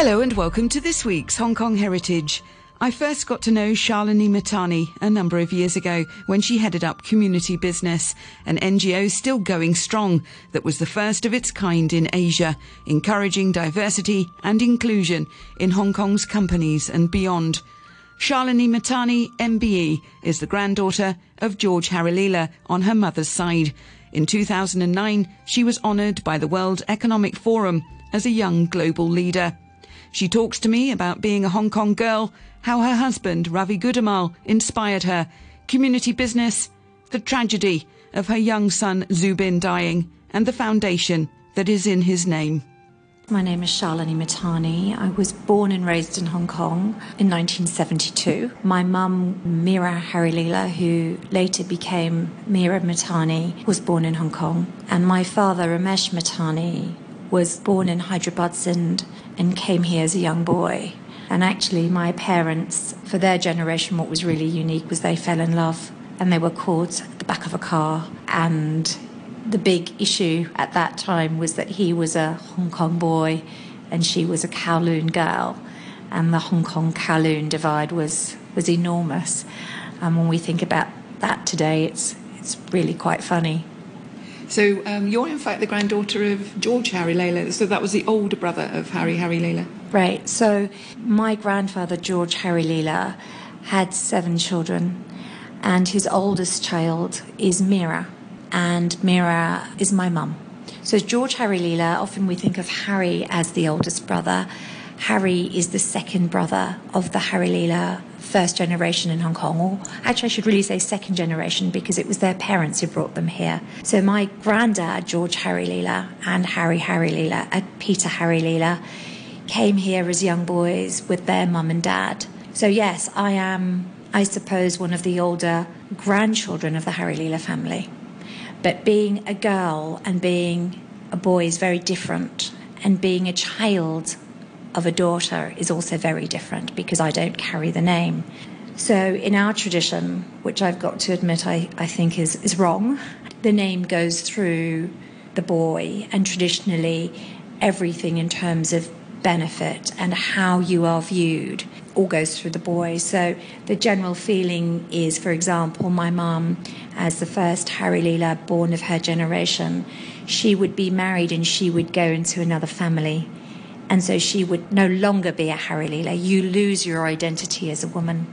Hello and welcome to this week's Hong Kong Heritage. I first got to know Shalini Mahtani a number of years ago when she headed up community business, an NGO still going strong that was the first of its kind in Asia, encouraging diversity and inclusion in Hong Kong's companies and beyond. Shalini Mahtani, MBE, is the granddaughter of George Harilela on her mother's side. In 2009, she was honoured by the World Economic Forum as a young global leader. She talks to me about being a Hong Kong girl, how her husband, Ravi Gidumal, inspired her, community business, the tragedy of her young son Zubin dying, and the foundation that is in his name. My name is Shalini Mahtani. I was born and raised in Hong Kong in 1972. My mum, Mira Harilela, who later became Mira Mahtani, was born in Hong Kong. And my father, Ramesh Mahtani, was born in Hyderabad, Sindh, and came here as a young boy. And actually, my parents, for their generation, what was really unique was they fell in love and they were caught at the back of a car. And the big issue at that time was that he was a Hong Kong boy and she was a Kowloon girl. And the Hong Kong Kowloon divide was, was enormous. And when we think about that today, it's, it's really quite funny. So um, you're in fact the granddaughter of George Harilela. So that was the older brother of Harry Harilela. Right. So my grandfather George Harilela had seven children, and his oldest child is Mira, and Mira is my mum. So George Harilela. Often we think of Harry as the oldest brother. Harry is the second brother of the Harilela first generation in Hong Kong, or actually, I should really say second generation because it was their parents who brought them here. So, my granddad, George Harilela, and Harry Harilela, and uh, Peter Harilela, came here as young boys with their mum and dad. So, yes, I am, I suppose, one of the older grandchildren of the Harilela family. But being a girl and being a boy is very different, and being a child of a daughter is also very different because I don't carry the name. So, in our tradition, which I've got to admit I, I think is, is wrong, the name goes through the boy, and traditionally, everything in terms of benefit and how you are viewed all goes through the boy. So, the general feeling is, for example, my mum, as the first Harilela born of her generation, she would be married and she would go into another family and so she would no longer be a Harilela. You lose your identity as a woman.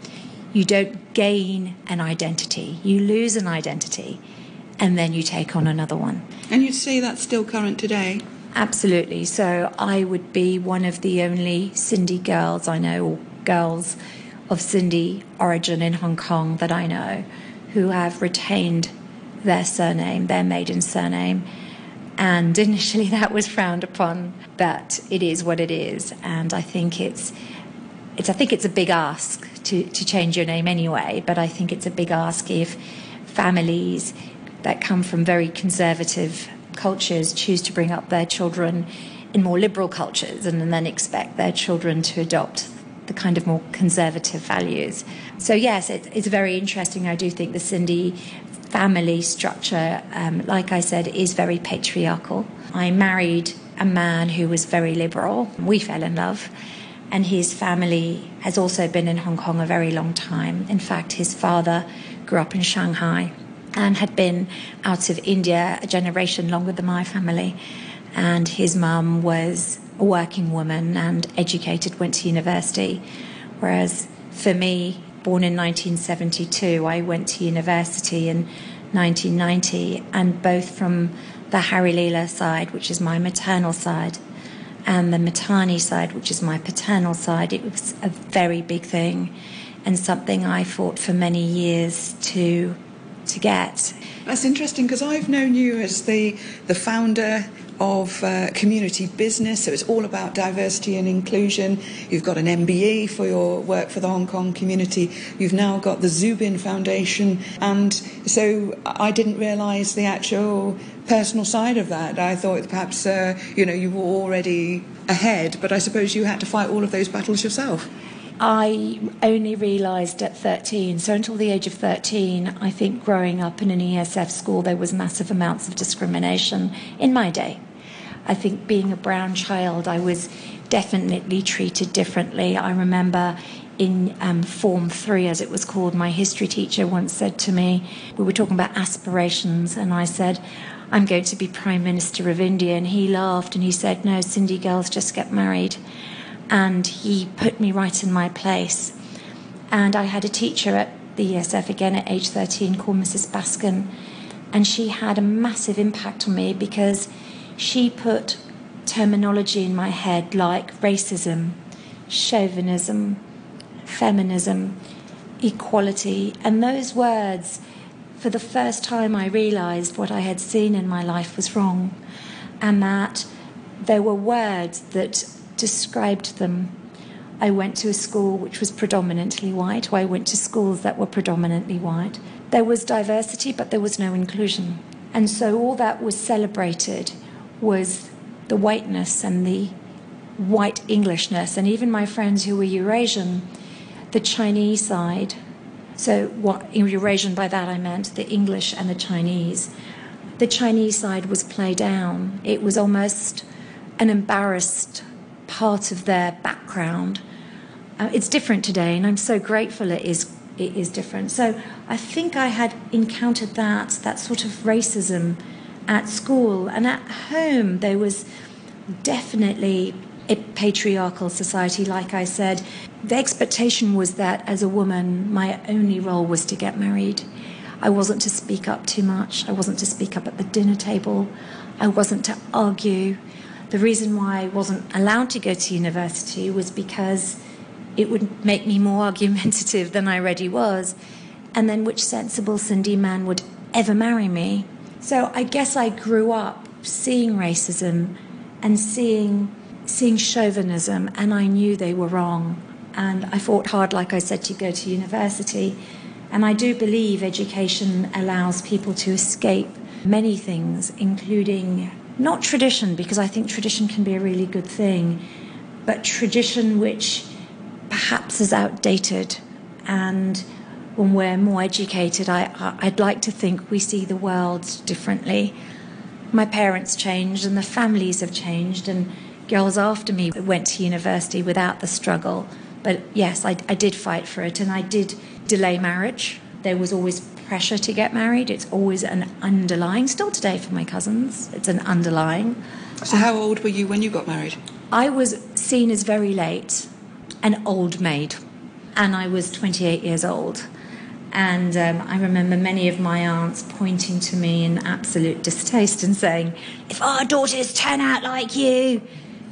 You don't gain an identity. You lose an identity and then you take on another one. And you'd say that's still current today? Absolutely. So I would be one of the only Sindhi girls I know, or girls of Sindhi origin in Hong Kong that I know, who have retained their surname, their maiden surname and initially that was frowned upon, but it is what it is. And I think it's, it's I think it's a big ask to, to change your name anyway, but I think it's a big ask if families that come from very conservative cultures choose to bring up their children in more liberal cultures and then expect their children to adopt the kind of more conservative values. So, yes, it, it's very interesting. I do think the Sindhi family structure, um, like I said, is very patriarchal. I married a man who was very liberal. We fell in love. And his family has also been in Hong Kong a very long time. In fact, his father grew up in Shanghai and had been out of India a generation longer than my family. And his mum was a working woman and educated, went to university. Whereas for me, born in 1972. I went to university in 1990, and both from the Harilela side, which is my maternal side, and the Mahtani side, which is my paternal side, it was a very big thing and something I fought for many years to to get. That's interesting because I've known you as the the founder of uh, community business. So it's all about diversity and inclusion. You've got an MBE for your work for the Hong Kong community. You've now got the Zubin Foundation. And so I didn't realise the actual personal side of that. I thought perhaps, uh, you know, you were already ahead, but I suppose you had to fight all of those battles yourself. I only realised at 13, so until the age of 13, I think growing up in an ESF school, there was massive amounts of discrimination in my day. I think being a brown child, I was definitely treated differently. I remember in um, Form 3, as it was called, my history teacher once said to me, we were talking about aspirations, and I said, I'm going to be Prime Minister of India. And he laughed and he said, No, Sindhi girls just get married. And he put me right in my place. And I had a teacher at the ESF again at age 13 called Mrs. Baskin. And she had a massive impact on me because she put terminology in my head like racism, chauvinism, feminism, equality. And those words, for the first time, I realized what I had seen in my life was wrong. And that there were words that described them. I went to a school which was predominantly white, I went to schools that were predominantly white. There was diversity, but there was no inclusion. And so all that was celebrated was the whiteness and the white Englishness. And even my friends who were Eurasian, the Chinese side, so what Eurasian by that I meant the English and the Chinese. The Chinese side was played down. It was almost an embarrassed part of their background. Uh, it's different today, and I'm so grateful it is it is different. So I think I had encountered that that sort of racism at school and at home. There was definitely a patriarchal society, like I said. The expectation was that as a woman, my only role was to get married. I wasn't to speak up too much. I wasn't to speak up at the dinner table. I wasn't to argue. The reason why I wasn't allowed to go to university was because it would make me more argumentative than I already was. And then, which sensible Sindhi man would ever marry me? So I guess I grew up seeing racism and seeing seeing chauvinism, and I knew they were wrong. And I fought hard, like I said, to go to university. And I do believe education allows people to escape many things, including not tradition, because I think tradition can be a really good thing, but tradition which perhaps is outdated. And when we're more educated, I, I'd like to think we see the world differently. My parents changed, and the families have changed, and girls after me went to university without the struggle. But yes, I, I did fight for it and I did delay marriage. There was always pressure to get married. It's always an underlying, still today for my cousins, it's an underlying. So, how old were you when you got married? I was seen as very late, an old maid, and I was 28 years old. And um, I remember many of my aunts pointing to me in absolute distaste and saying, If our daughters turn out like you,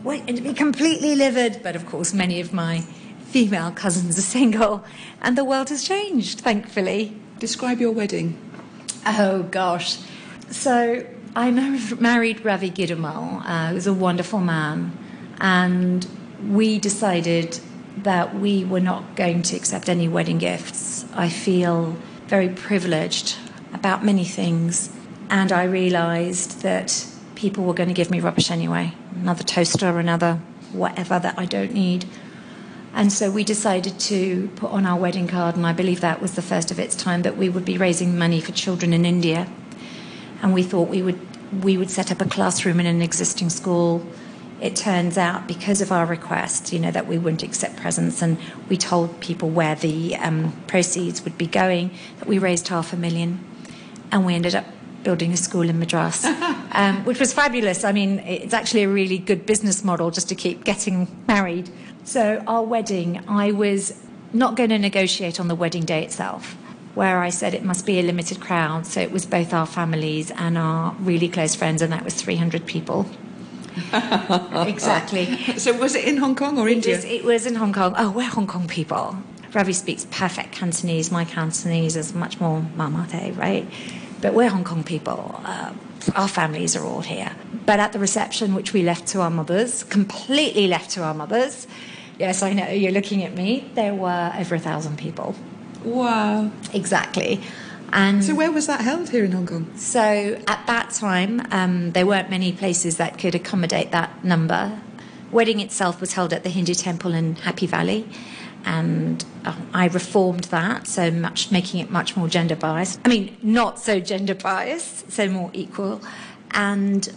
to be completely livid. But of course, many of my female cousins are single, and the world has changed, thankfully. Describe your wedding. Oh, gosh. So I married Ravi Gidumal, uh, who's a wonderful man, and we decided that we were not going to accept any wedding gifts. I feel very privileged about many things, and I realized that people were going to give me rubbish anyway another toaster, or another whatever that I don't need. And so we decided to put on our wedding card, and I believe that was the first of its time, that we would be raising money for children in India. And we thought we would we would set up a classroom in an existing school. It turns out, because of our request, you know, that we wouldn't accept presents, and we told people where the um, proceeds would be going, that we raised half a million, and we ended up building a school in Madras, um, which was fabulous. I mean, it's actually a really good business model just to keep getting married. So, our wedding, I was not going to negotiate on the wedding day itself, where I said it must be a limited crowd. So, it was both our families and our really close friends, and that was 300 people. exactly. So, was it in Hong Kong or India? It was, it was in Hong Kong. Oh, we're Hong Kong people. Ravi speaks perfect Cantonese. My Cantonese is much more mamate, right? But we're Hong Kong people. Uh, our families are all here. But at the reception, which we left to our mothers, completely left to our mothers, yes, I know you're looking at me, there were over a thousand people. Wow. Exactly. And so, where was that held here in Hong Kong? So, at that time, um, there weren't many places that could accommodate that number. Wedding itself was held at the Hindu temple in Happy Valley and uh, I reformed that, so much making it much more gender biased. I mean, not so gender biased, so more equal. And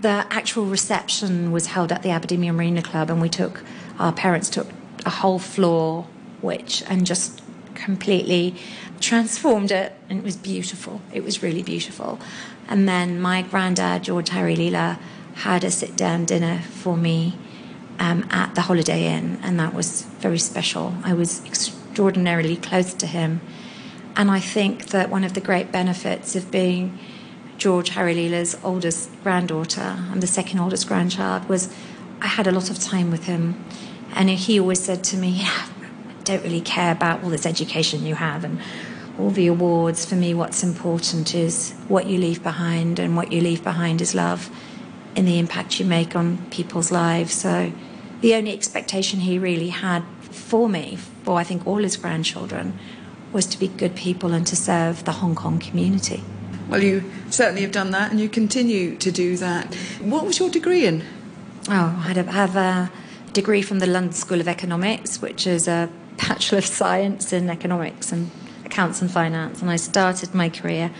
the actual reception was held at the Aberdeen Marina Club, and we took our parents took a whole floor, which and just completely transformed it, and it was beautiful. It was really beautiful. And then my granddad, George Harilela, had a sit down dinner for me um, at the Holiday Inn, and that was very special. I was extraordinarily close to him. And I think that one of the great benefits of being George Harilela's oldest granddaughter and the second oldest grandchild was I had a lot of time with him. And he always said to me, yeah, don't really care about all this education you have and all the awards. For me, what's important is what you leave behind, and what you leave behind is love and the impact you make on people's lives. So the only expectation he really had for me, for I think all his grandchildren, was to be good people and to serve the Hong Kong community. Well, you certainly have done that and you continue to do that. What was your degree in? Oh, I have a degree from the London School of Economics, which is a Bachelor of Science in Economics and Accounts and Finance. And I started my career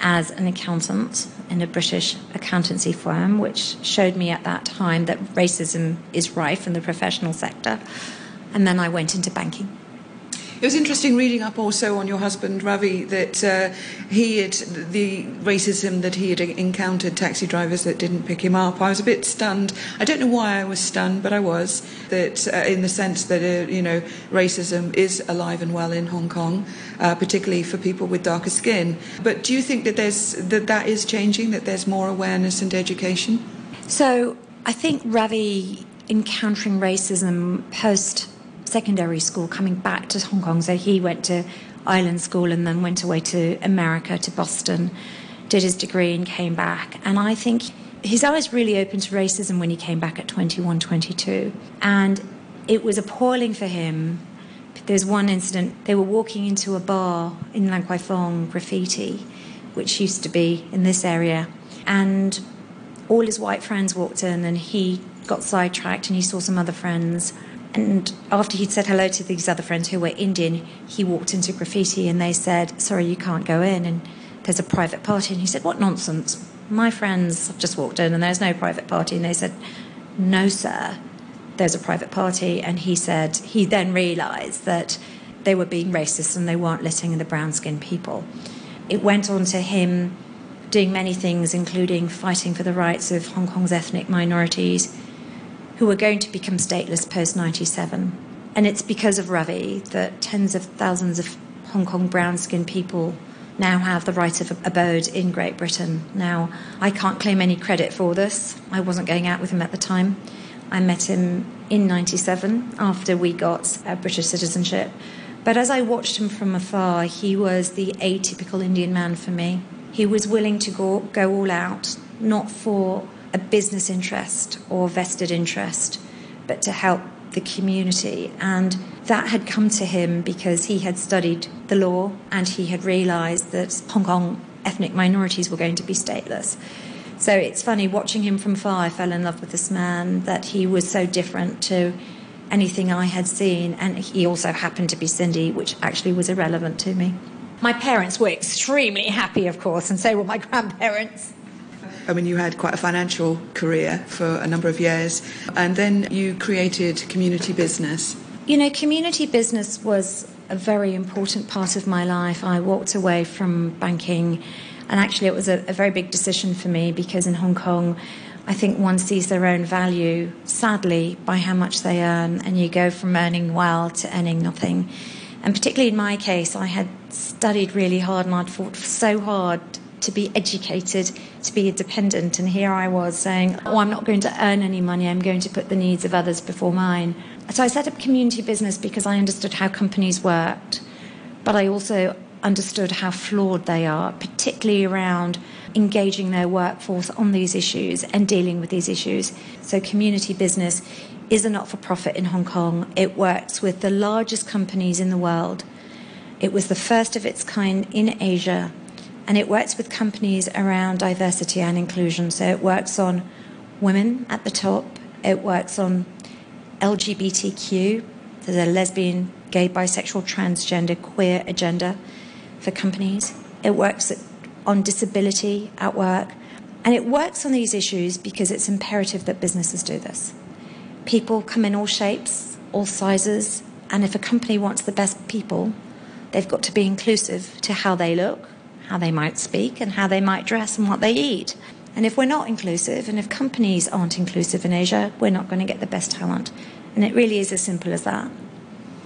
as an accountant in a British accountancy firm, which showed me at that time that racism is rife in the professional sector. And then I went into banking. It was interesting reading up also on your husband Ravi that uh, he had the racism that he had encountered taxi drivers that didn't pick him up. I was a bit stunned. I don't know why I was stunned, but I was that uh, in the sense that uh, you know racism is alive and well in Hong Kong, uh, particularly for people with darker skin. But do you think that there's that that is changing? That there's more awareness and education? So I think Ravi encountering racism post secondary school coming back to Hong Kong. So he went to Island School and then went away to America, to Boston, did his degree and came back. And I think his eyes really opened to racism when he came back at 21, 22. And it was appalling for him. There's one incident, they were walking into a bar in Lan Kwai Fong, graffiti, which used to be in this area. And all his white friends walked in and he got sidetracked and he saw some other friends and after he'd said hello to these other friends who were Indian, he walked into graffiti and they said, Sorry, you can't go in. And there's a private party. And he said, What nonsense? My friends have just walked in and there's no private party. And they said, No, sir, there's a private party. And he said, He then realized that they were being racist and they weren't letting in the brown skinned people. It went on to him doing many things, including fighting for the rights of Hong Kong's ethnic minorities who were going to become stateless post 97. And it's because of Ravi that tens of thousands of Hong Kong brown skinned people now have the right of abode in Great Britain. Now, I can't claim any credit for this. I wasn't going out with him at the time. I met him in 97 after we got British citizenship. But as I watched him from afar, he was the atypical Indian man for me. He was willing to go, go all out, not for a business interest or vested interest, but to help the community. And that had come to him because he had studied the law and he had realized that Hong Kong ethnic minorities were going to be stateless. So it's funny watching him from far, I fell in love with this man, that he was so different to anything I had seen. And he also happened to be Sindhi, which actually was irrelevant to me. My parents were extremely happy, of course, and so were my grandparents. I mean, you had quite a financial career for a number of years, and then you created community business. You know, community business was a very important part of my life. I walked away from banking, and actually, it was a, a very big decision for me because in Hong Kong, I think one sees their own value, sadly, by how much they earn, and you go from earning well to earning nothing. And particularly in my case, I had studied really hard and I'd fought so hard to be educated, to be independent. And here I was saying, Oh, I'm not going to earn any money, I'm going to put the needs of others before mine. So I set up community business because I understood how companies worked, but I also understood how flawed they are, particularly around engaging their workforce on these issues and dealing with these issues. So, community business is a not for profit in Hong Kong. It works with the largest companies in the world. It was the first of its kind in Asia and it works with companies around diversity and inclusion. So it works on women at the top, it works on LGBTQ, there's a lesbian, gay, bisexual, transgender, queer agenda for companies. It works on disability at work. And it works on these issues because it's imperative that businesses do this. People come in all shapes, all sizes, and if a company wants the best people, they've got to be inclusive to how they look, how they might speak, and how they might dress and what they eat. And if we're not inclusive, and if companies aren't inclusive in Asia, we're not going to get the best talent. And it really is as simple as that.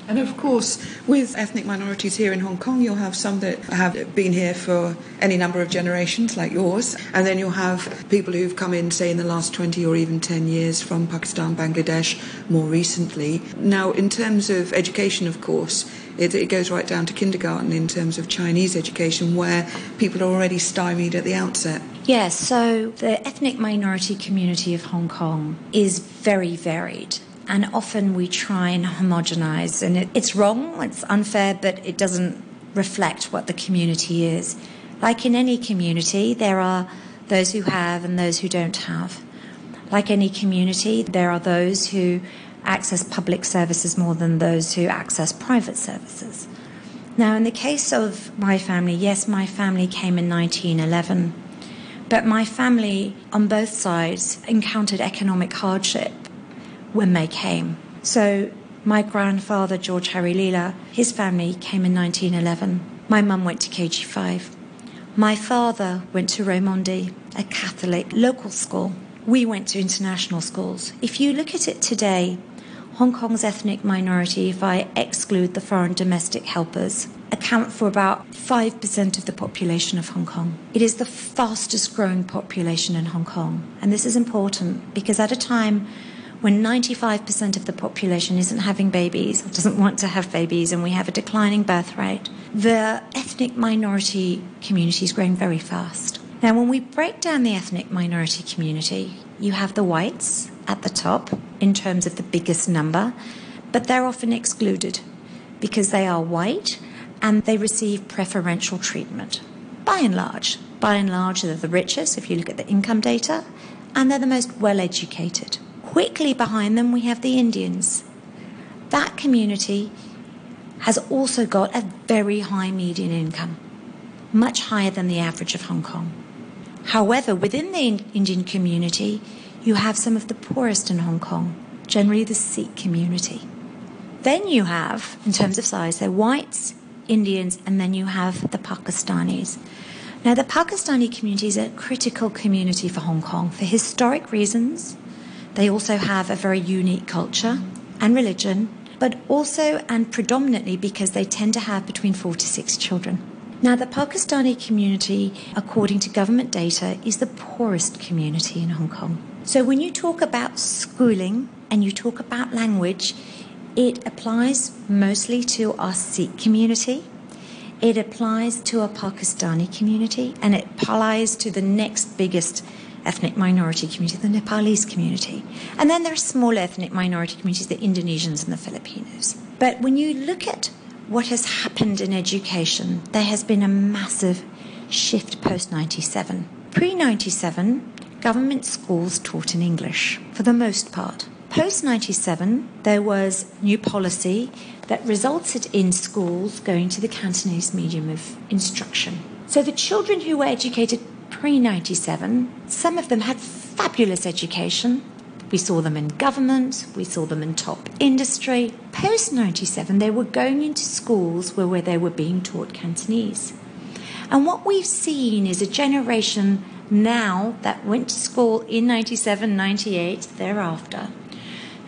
And of course, with ethnic minorities here in Hong Kong, you'll have some that have been here for any number of generations, like yours, and then you'll have people who've come in, say, in the last 20 or even 10 years from Pakistan, Bangladesh, more recently. Now, in terms of education, of course, it, it, goes right down to kindergarten in terms of Chinese education, where people are already stymied at the outset. Yes, so the ethnic minority community of Hong Kong is very varied and often we try and homogenize. And it, it's wrong, it's unfair, but it doesn't reflect what the community is. Like in any community, there are those who have and those who don't have. Like any community, there are those who access public services more than those who access private services. Now, in the case of my family, yes, my family came in 1911, but my family on both sides encountered economic hardship when they came. So my grandfather, George Harilela, his family came in 1911. My mum went to KG5. My father went to Raimondi, a Catholic local school. We went to international schools. If you look at it today, Hong Kong's ethnic minority, if I exclude the foreign domestic helpers, account for about 5% of the population of Hong Kong. It is the fastest growing population in Hong Kong. And this is important because at a time when 95% of the population isn't having babies or doesn't want to have babies and we have a declining birth rate, the ethnic minority community is growing very fast. Now, when we break down the ethnic minority community, you have the whites at the top in terms of the biggest number, but they're often excluded because they are white and they receive preferential treatment. By and large, by and large, they're the richest if you look at the income data, and they're the most well educated. Quickly behind them, we have the Indians. That community has also got a very high median income, much higher than the average of Hong Kong. However, within the Indian community, you have some of the poorest in Hong Kong, generally the Sikh community. Then you have, in terms of size, the whites, Indians, and then you have the Pakistanis. Now, the Pakistani community is a critical community for Hong Kong for historic reasons, they also have a very unique culture and religion, but also and predominantly because they tend to have between four to six children. Now, the Pakistani community, according to government data, is the poorest community in Hong Kong. So, when you talk about schooling and you talk about language, it applies mostly to our Sikh community, it applies to our Pakistani community, and it applies to the next biggest ethnic minority community, the Nepalese community. And then there are small ethnic minority communities, the Indonesians and the Filipinos. But when you look at what has happened in education, there has been a massive shift post 97. Pre 97, government schools taught in English for the most part. Post 97, there was new policy that resulted in schools going to the Cantonese medium of instruction. So the children who were educated pre 97, some of them had fabulous education. We saw them in government, we saw them in top industry. Post 97, they were going into schools where, where they were being taught Cantonese. And what we've seen is a generation now that went to school in 97, 98, thereafter,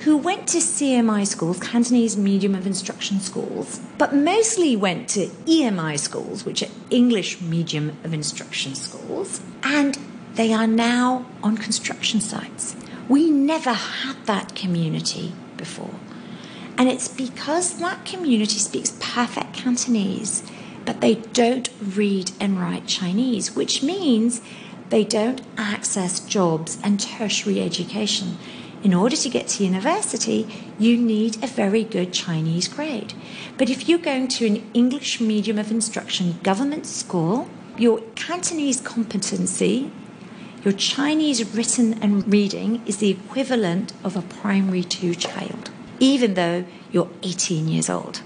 who went to CMI schools, Cantonese Medium of Instruction schools, but mostly went to EMI schools, which are English Medium of Instruction schools, and they are now on construction sites. We never had that community before. And it's because that community speaks perfect Cantonese, but they don't read and write Chinese, which means they don't access jobs and tertiary education in order to get to university, you need a very good Chinese grade. But if you're going to an English medium of instruction government school, your Cantonese competency, your Chinese written and reading is the equivalent of a primary two child, even though you're 18 years old.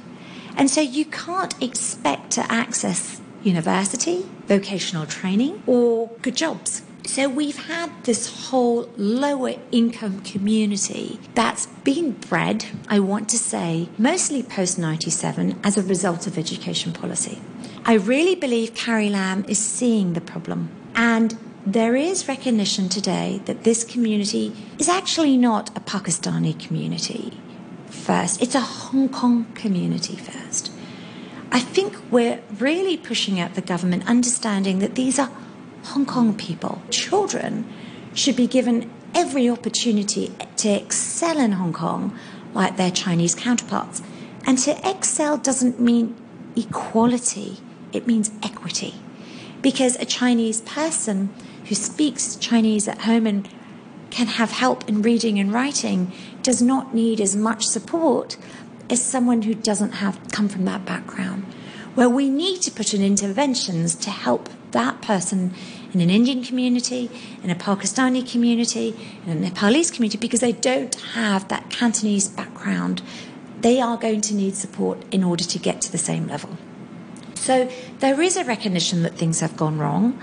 And so you can't expect to access university, vocational training, or good jobs So we've had this whole lower income community that's been bred, I want to say, mostly post 97 as a result of education policy. I really believe Carrie Lam is seeing the problem. And there is recognition today that this community is actually not a Pakistani community first, it's a Hong Kong community first. I think we're really pushing out the government, understanding that these are Hong Kong people. Children should be given every opportunity to excel in Hong Kong like their Chinese counterparts. And to excel doesn't mean equality, it means equity. Because a Chinese person who speaks Chinese at home and can have help in reading and writing does not need as much support as someone who doesn't have come from that background. Where we need to put in interventions to help that person in an Indian community, in a Pakistani community, in a Nepalese community, because they don't have that Cantonese background. They are going to need support in order to get to the same level. So there is a recognition that things have gone wrong.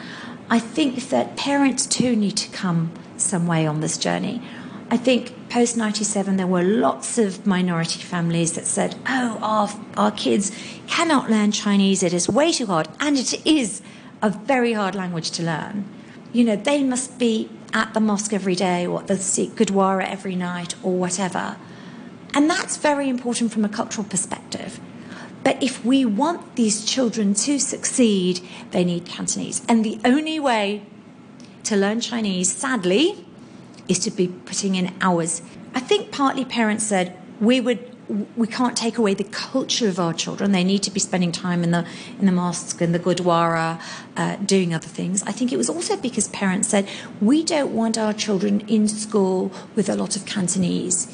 I think that parents too need to come some way on this journey. I think post 97, there were lots of minority families that said, oh, our, our kids cannot learn Chinese, it is way too hard. And it is a very hard language to learn. You know, they must be at the mosque every day or at the Gurdwara every night or whatever. And that's very important from a cultural perspective. But if we want these children to succeed, they need Cantonese. And the only way to learn Chinese, sadly, is to be putting in hours. I think partly parents said we would we can't take away the culture of our children. They need to be spending time in the in the mosque and the gurdwara, uh, doing other things. I think it was also because parents said we don't want our children in school with a lot of Cantonese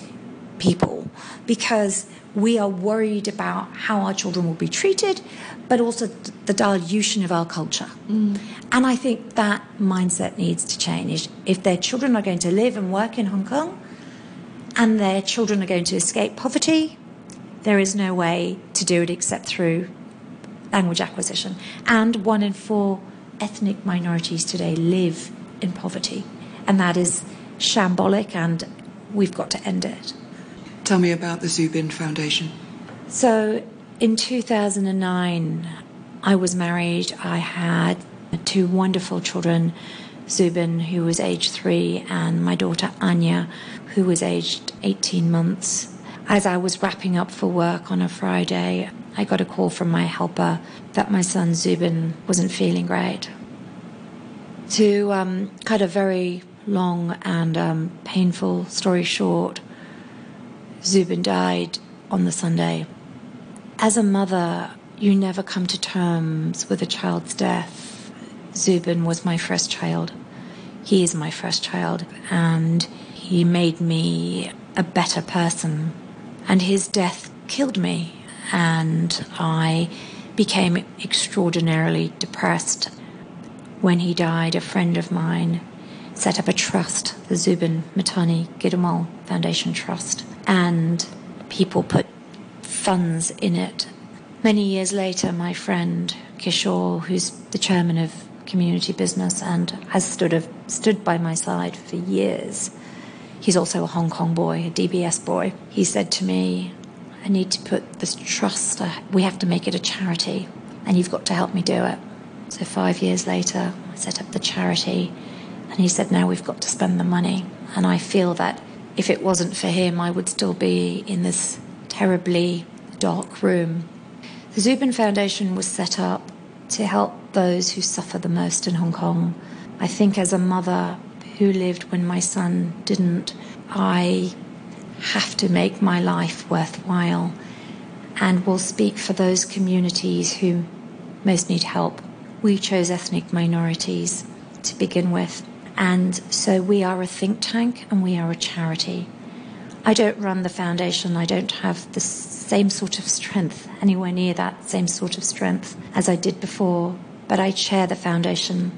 people because we are worried about how our children will be treated, but also the dilution of our culture. Mm. And I think that mindset needs to change. If their children are going to live and work in Hong Kong, and their children are going to escape poverty, there is no way to do it except through language acquisition. And one in four ethnic minorities today live in poverty, and that is shambolic, and we've got to end it. Tell me about the Zubin Foundation. So, in 2009, I was married. I had two wonderful children Zubin, who was aged three, and my daughter Anya, who was aged 18 months. As I was wrapping up for work on a Friday, I got a call from my helper that my son Zubin wasn't feeling great. To um, cut a very long and um, painful story short, Zubin died on the Sunday. As a mother, you never come to terms with a child's death. Zubin was my first child. He is my first child, and he made me a better person. And his death killed me, and I became extraordinarily depressed. When he died, a friend of mine set up a trust, the Zubin Mahtani Gidumal Foundation Trust and people put funds in it. Many years later, my friend Kishore, who's the chairman of community business and has stood, of, stood by my side for years, he's also a Hong Kong boy, a DBS boy. He said to me, I need to put this trust, we have to make it a charity, and you've got to help me do it. So, five years later, I set up the charity, and he said, Now we've got to spend the money. And I feel that if it wasn't for him, I would still be in this terribly dark room. The Zubin Foundation was set up to help those who suffer the most in Hong Kong. I think as a mother who lived when my son didn't, I have to make my life worthwhile and will speak for those communities who most need help. We chose ethnic minorities to begin with. And so we are a think tank and we are a charity. I don't run the foundation, I don't have the same sort of strength, anywhere near that same sort of strength as I did before, but I chair the foundation,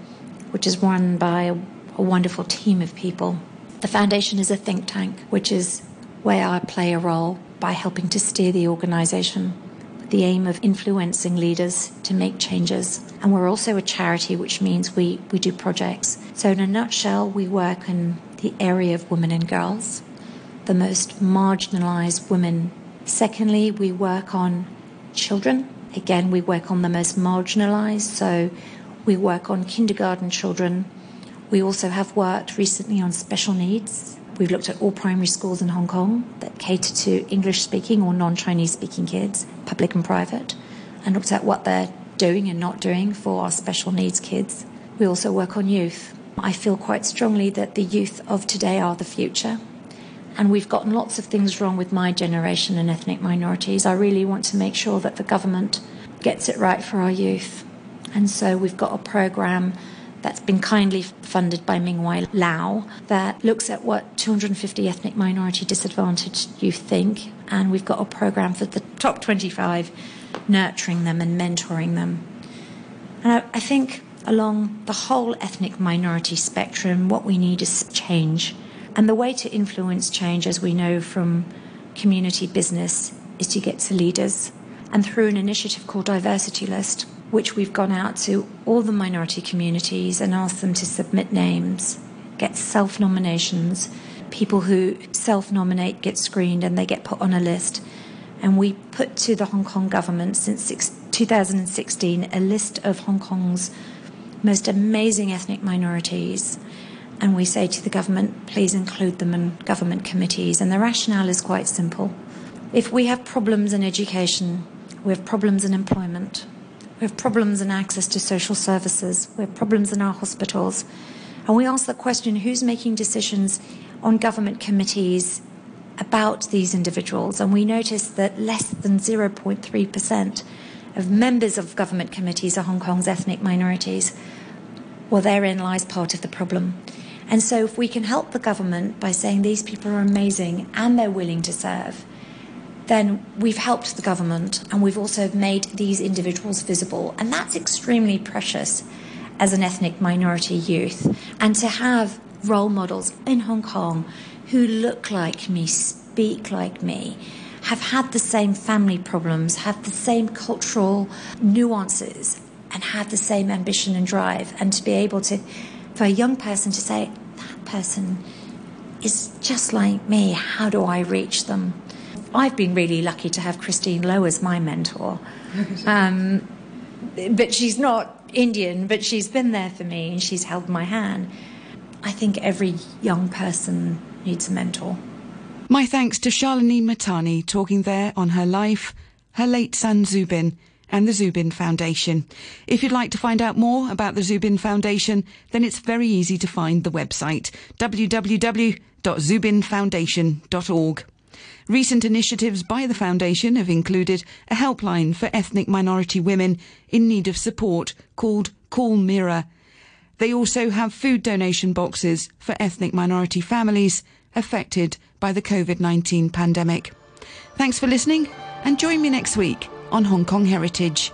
which is run by a, a wonderful team of people. The foundation is a think tank, which is where I play a role by helping to steer the organisation. With the aim of influencing leaders to make changes. And we're also a charity, which means we, we do projects. So, in a nutshell, we work in the area of women and girls, the most marginalized women. Secondly, we work on children. Again, we work on the most marginalized. So, we work on kindergarten children. We also have worked recently on special needs. We've looked at all primary schools in Hong Kong that cater to English speaking or non Chinese speaking kids, public and private, and looked at what they're doing and not doing for our special needs kids. We also work on youth. I feel quite strongly that the youth of today are the future. And we've gotten lots of things wrong with my generation and ethnic minorities. I really want to make sure that the government gets it right for our youth. And so we've got a program that's been kindly funded by Ming Lau that looks at what 250 ethnic minority disadvantaged youth think. And we've got a program for the top 25, nurturing them and mentoring them. And I, I think along the whole ethnic minority spectrum, what we need is change. And the way to influence change, as we know from community business, is to get to leaders. And through an initiative called Diversity List, which we've gone out to all the minority communities and asked them to submit names, get self nominations. People who self nominate get screened and they get put on a list. And we put to the Hong Kong government since 2016 a list of Hong Kong's most amazing ethnic minorities. And we say to the government, please include them in government committees. And the rationale is quite simple. If we have problems in education, we have problems in employment, we have problems in access to social services. We have problems in our hospitals. And we ask the question who's making decisions on government committees about these individuals? And we notice that less than 0.3% of members of government committees are Hong Kong's ethnic minorities. Well, therein lies part of the problem. And so, if we can help the government by saying these people are amazing and they're willing to serve, then we've helped the government and we've also made these individuals visible. And that's extremely precious as an ethnic minority youth. And to have role models in Hong Kong who look like me, speak like me, have had the same family problems, have the same cultural nuances, and have the same ambition and drive, and to be able to, for a young person to say, that person is just like me, how do I reach them? I've been really lucky to have Christine Loh as my mentor. Um, but she's not Indian, but she's been there for me and she's held my hand. I think every young person needs a mentor. My thanks to Shalini Mahtani talking there on her life, her late son Zubin, and the Zubin Foundation. If you'd like to find out more about the Zubin Foundation, then it's very easy to find the website www.zubinfoundation.org. Recent initiatives by the Foundation have included a helpline for ethnic minority women in need of support called Call Mira. They also have food donation boxes for ethnic minority families affected by the COVID 19 pandemic. Thanks for listening and join me next week on Hong Kong Heritage.